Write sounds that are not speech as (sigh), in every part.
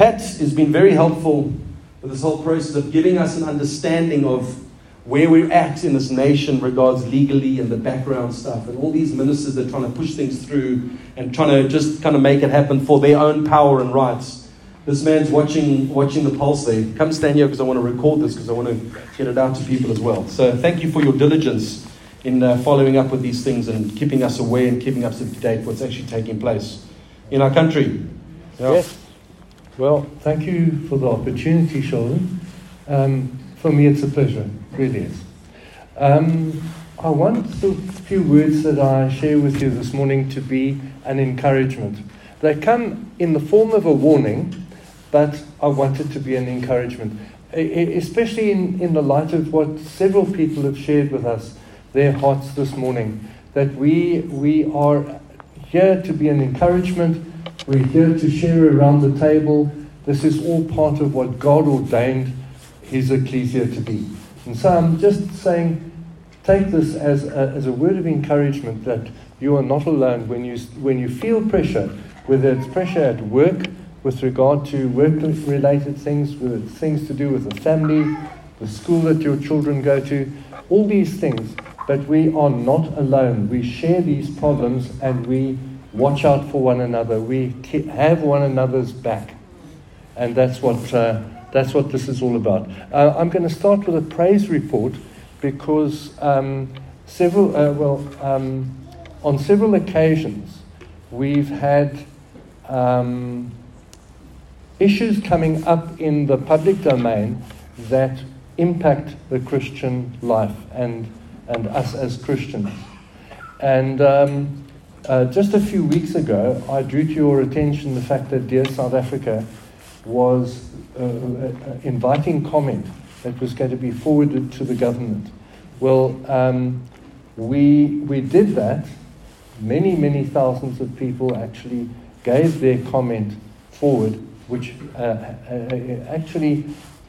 Pat has been very helpful with this whole process of giving us an understanding of where we're at in this nation regards legally and the background stuff and all these ministers that are trying to push things through and trying to just kind of make it happen for their own power and rights. This man's watching watching the pulse there. Come stand here because I want to record this because I want to get it out to people as well. So thank you for your diligence in uh, following up with these things and keeping us aware and keeping us up to date what's actually taking place in our country. Yeah. Yes. Well, thank you for the opportunity, Sheldon. Um, for me, it's a pleasure, really is. Um, I want the few words that I share with you this morning to be an encouragement. They come in the form of a warning, but I want it to be an encouragement, especially in, in the light of what several people have shared with us their hearts this morning. That we, we are here to be an encouragement, we're here to share around the table. This is all part of what God ordained His ecclesia to be. And so I'm just saying, take this as a, as a word of encouragement that you are not alone when you, when you feel pressure, whether it's pressure at work with regard to work related things, whether it's things to do with the family, the school that your children go to, all these things. But we are not alone. We share these problems and we watch out for one another. We have one another's back. And that's what, uh, that's what this is all about. Uh, I'm going to start with a praise report because um, several, uh, well, um, on several occasions, we've had um, issues coming up in the public domain that impact the Christian life and and us as Christians. And um, uh, just a few weeks ago, I drew to your attention the fact that Dear South Africa was uh, uh, inviting comment that was going to be forwarded to the government. Well, um, we, we did that. Many, many thousands of people actually gave their comment forward, which uh, uh actually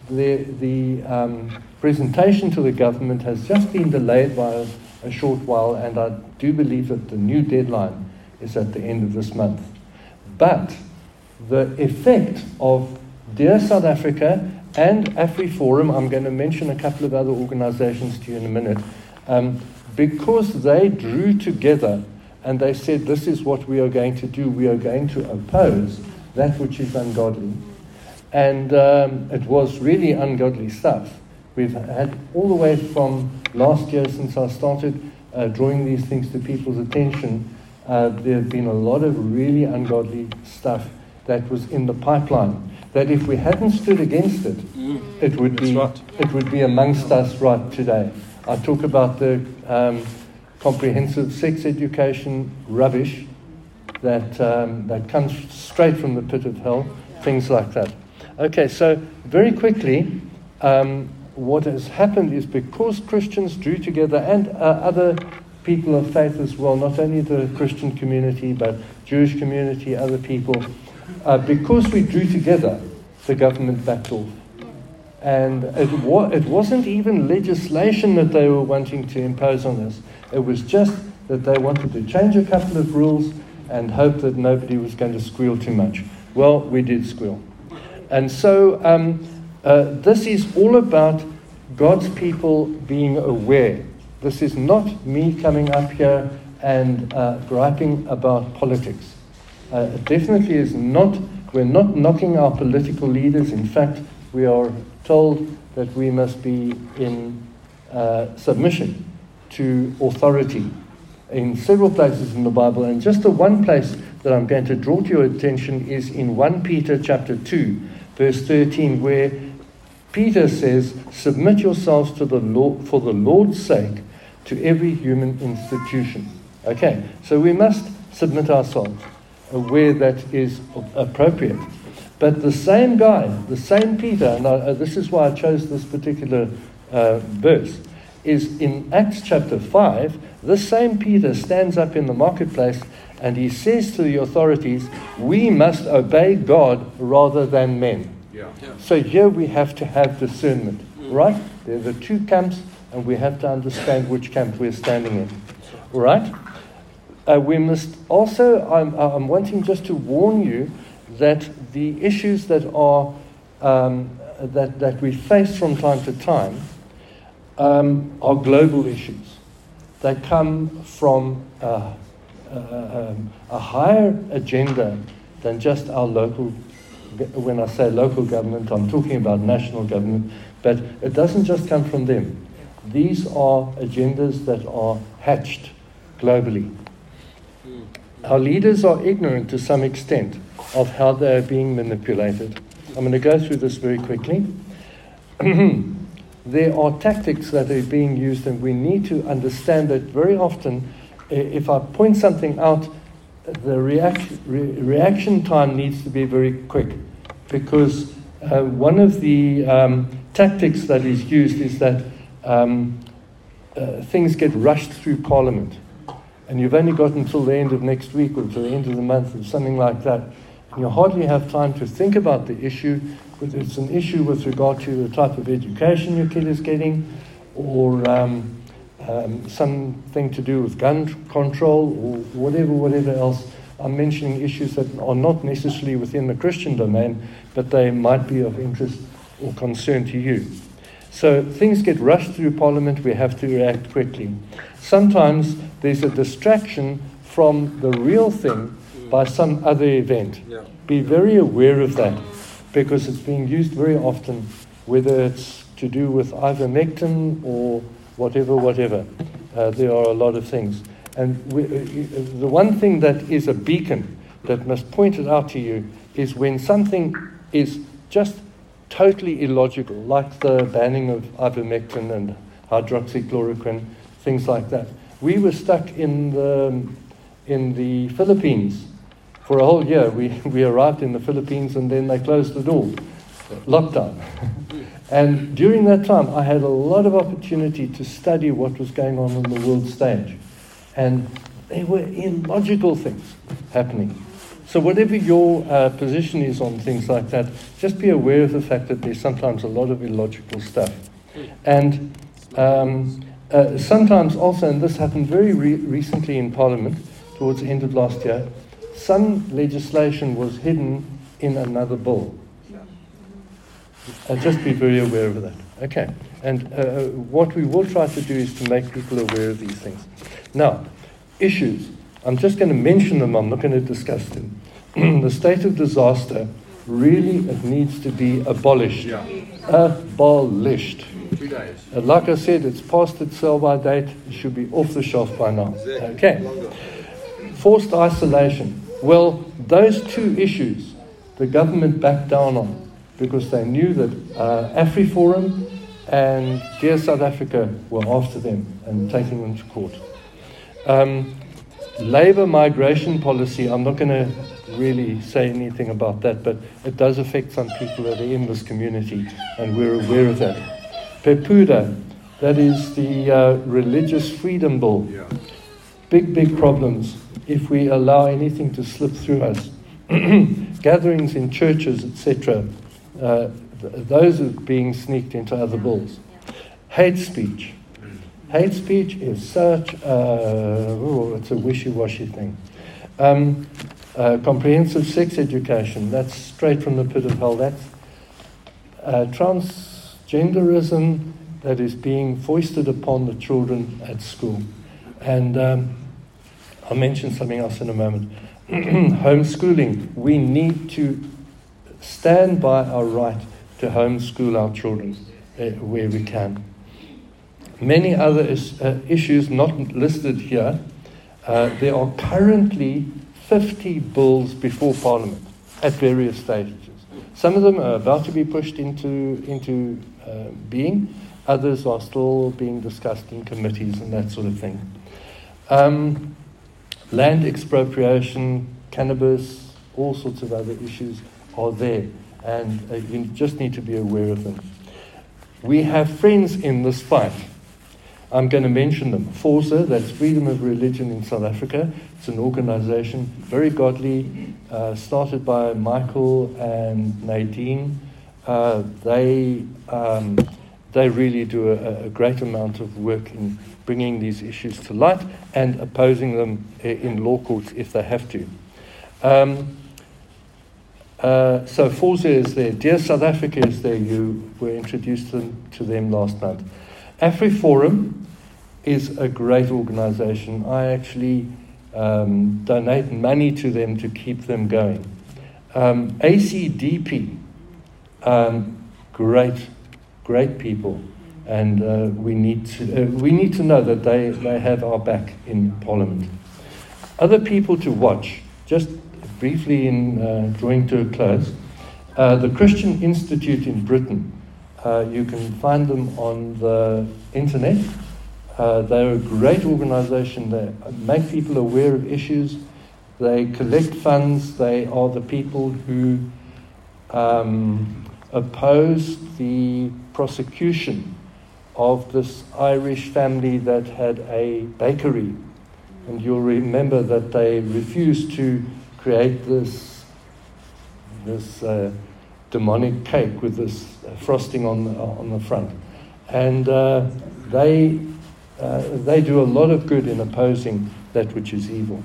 the, the um, presentation to the government has just been delayed by a, short while, and I do believe that the new deadline is at the end of this month. But the effect of Dear South Africa and AfriForum, I'm going to mention a couple of other organizations to you in a minute, um, because they drew together and they said, This is what we are going to do. We are going to oppose that which is ungodly. And um, it was really ungodly stuff. We've had all the way from last year since I started uh, drawing these things to people's attention, uh, there have been a lot of really ungodly stuff that was in the pipeline. That if we hadn't stood against it, mm. it would be right. it would be amongst us right today. I talk about the um, comprehensive sex education rubbish that um, that comes straight from the pit of hell, things like that. Okay, so very quickly, um, what has happened is because Christians drew together and uh, other people of faith as well, not only the Christian community, but Jewish community, other people, uh, because we drew together, the government backed off. And it, wa- it wasn't even legislation that they were wanting to impose on us. It was just that they wanted to change a couple of rules and hope that nobody was going to squeal too much. Well, we did squeal. And so um, uh, this is all about God's people being aware. This is not me coming up here and uh, griping about politics. Uh, it definitely is not, we're not knocking our political leaders. In fact, we are told that we must be in uh, submission to authority in several places in the Bible. And just the one place that I'm going to draw to your attention is in 1 Peter chapter 2 verse 13, where Peter says, Submit yourselves to the Lord, for the Lord's sake to every human institution. Okay, so we must submit ourselves where that is appropriate. But the same guy, the same Peter, and I, uh, this is why I chose this particular uh, verse, is in Acts chapter 5. This same Peter stands up in the marketplace and he says to the authorities, We must obey God rather than men. Yeah. Yeah. So here we have to have discernment, mm. right? There are the two camps, and we have to understand which camp we're standing in. All right? Uh, we must also, I'm, I'm wanting just to warn you that the issues that are um, that, that we face from time to time um, are global issues. They come from uh, uh, um, a higher agenda than just our local. When I say local government, I'm talking about national government, but it doesn't just come from them. These are agendas that are hatched globally. Hmm. Our leaders are ignorant to some extent of how they are being manipulated. I'm going to go through this very quickly. (clears throat) there are tactics that are being used, and we need to understand that very often, if I point something out, the reaction, re- reaction time needs to be very quick because uh, one of the um, tactics that is used is that um, uh, things get rushed through Parliament. And you've only got until the end of next week or until the end of the month or something like that. And you hardly have time to think about the issue, it's an issue with regard to the type of education your kid is getting or um, um, something to do with gun control or whatever, whatever else. I'm mentioning issues that are not necessarily within the Christian domain, but they might be of interest or concern to you. So things get rushed through Parliament, we have to react quickly. Sometimes there's a distraction from the real thing by some other event. Yeah. Be very aware of that because it's being used very often, whether it's to do with ivermectin or whatever, whatever. Uh, there are a lot of things. And we, uh, the one thing that is a beacon that must point it out to you is when something is just totally illogical, like the banning of ivermectin and hydroxychloroquine, things like that. We were stuck in the, in the Philippines for a whole year. We, (laughs) we arrived in the Philippines and then they closed the door, lockdown. and during that time, I had a lot of opportunity to study what was going on on the world stage. And there were illogical things happening. So, whatever your uh, position is on things like that, just be aware of the fact that there's sometimes a lot of illogical stuff. And um, uh, sometimes also, and this happened very re- recently in Parliament towards the end of last year, some legislation was hidden in another bill. Uh, just be very aware of that. Okay. And uh, what we will try to do is to make people aware of these things. Now, issues. I'm just going to mention them, I'm not going to discuss them. (clears throat) the state of disaster really it needs to be abolished. Yeah. Abolished. Two days. And like I said, it's past its sell by date. It should be off the shelf by now. Okay. Forced isolation. Well, those two issues the government backed down on because they knew that uh, AfriForum and Dear South Africa were after them and taking them to court. Um, Labour migration policy, I'm not going to really say anything about that, but it does affect some people that are in this community, and we're aware of that. PEPUDA, that is the uh, Religious Freedom Bill. Yeah. Big, big problems if we allow anything to slip through us. (clears throat) Gatherings in churches, etc., uh, th- those are being sneaked into other bills. Hate speech. Hate speech is such a, oh, it's a wishy-washy thing. Um, uh, comprehensive sex education, that's straight from the pit of hell. That's uh, transgenderism that is being foisted upon the children at school. And um, I'll mention something else in a moment. (clears throat) Homeschooling. We need to stand by our right to homeschool our children uh, where we can. Many other is, uh, issues not listed here. Uh, there are currently 50 bills before Parliament at various stages. Some of them are about to be pushed into, into uh, being, others are still being discussed in committees and that sort of thing. Um, land expropriation, cannabis, all sorts of other issues are there, and uh, you just need to be aware of them. We have friends in this fight. I'm going to mention them. FORSA, that's Freedom of Religion in South Africa. It's an organization, very godly, uh, started by Michael and Nadine. Uh, they, um, they really do a, a, great amount of work in bringing these issues to light and opposing them in law courts if they have to. Um, Uh, so FORSA is there. Dear South Africa is there. You were introduced to them, to them last month. AfriForum is a great organization. I actually um, donate money to them to keep them going. Um, ACDP, um, great, great people. And uh, we, need to, uh, we need to know that they, they have our back in Parliament. Other people to watch, just briefly in uh, drawing to a close, uh, the Christian Institute in Britain. Uh, you can find them on the internet. Uh, they're a great organization. They make people aware of issues. They collect funds. They are the people who um, oppose the prosecution of this Irish family that had a bakery. And you'll remember that they refused to create this, this uh, demonic cake with this frosting on the, on the front. And uh, they, uh, they do a lot of good in opposing that which is evil.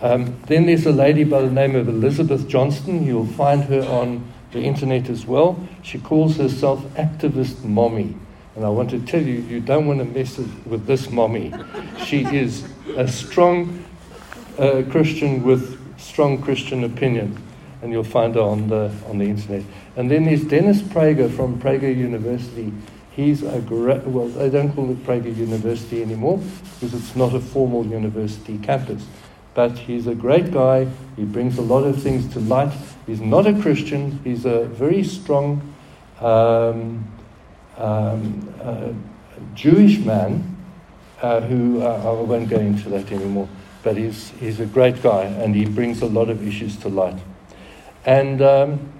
Um, then there's a lady by the name of Elizabeth Johnston. You'll find her on the internet as well. She calls herself Activist Mommy. And I want to tell you, you don't want to mess with this mommy. She is a strong uh, Christian with strong Christian opinion. And you'll find her on the, on the internet. And then there's Dennis Prager from Prager University. He's a great, well, they don't call it Prager University anymore because it's not a formal university campus. But he's a great guy. He brings a lot of things to light. He's not a Christian. He's a very strong um, um, uh, Jewish man uh, who, uh, I won't go into that anymore, but he's, he's a great guy and he brings a lot of issues to light. And um,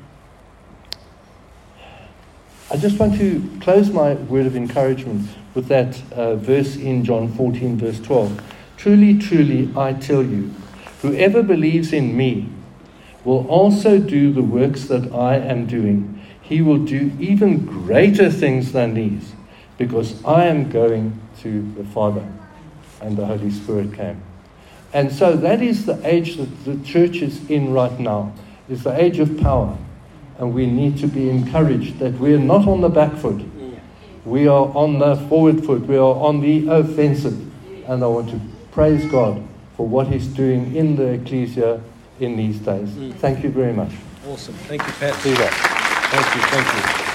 I just want to close my word of encouragement with that uh, verse in John 14, verse 12. Truly, truly, I tell you, whoever believes in me will also do the works that I am doing he will do even greater things than these because I am going to the Father and the Holy Spirit came. And so that is the age that the church is in right now. It's the age of power. And we need to be encouraged that we're not on the back foot. We are on the forward foot. We are on the offensive. And I want to praise God for what He's doing in the ecclesia in these days. Mm. Thank you very much. Awesome. Thank you, Pat. Thank you. Thank you.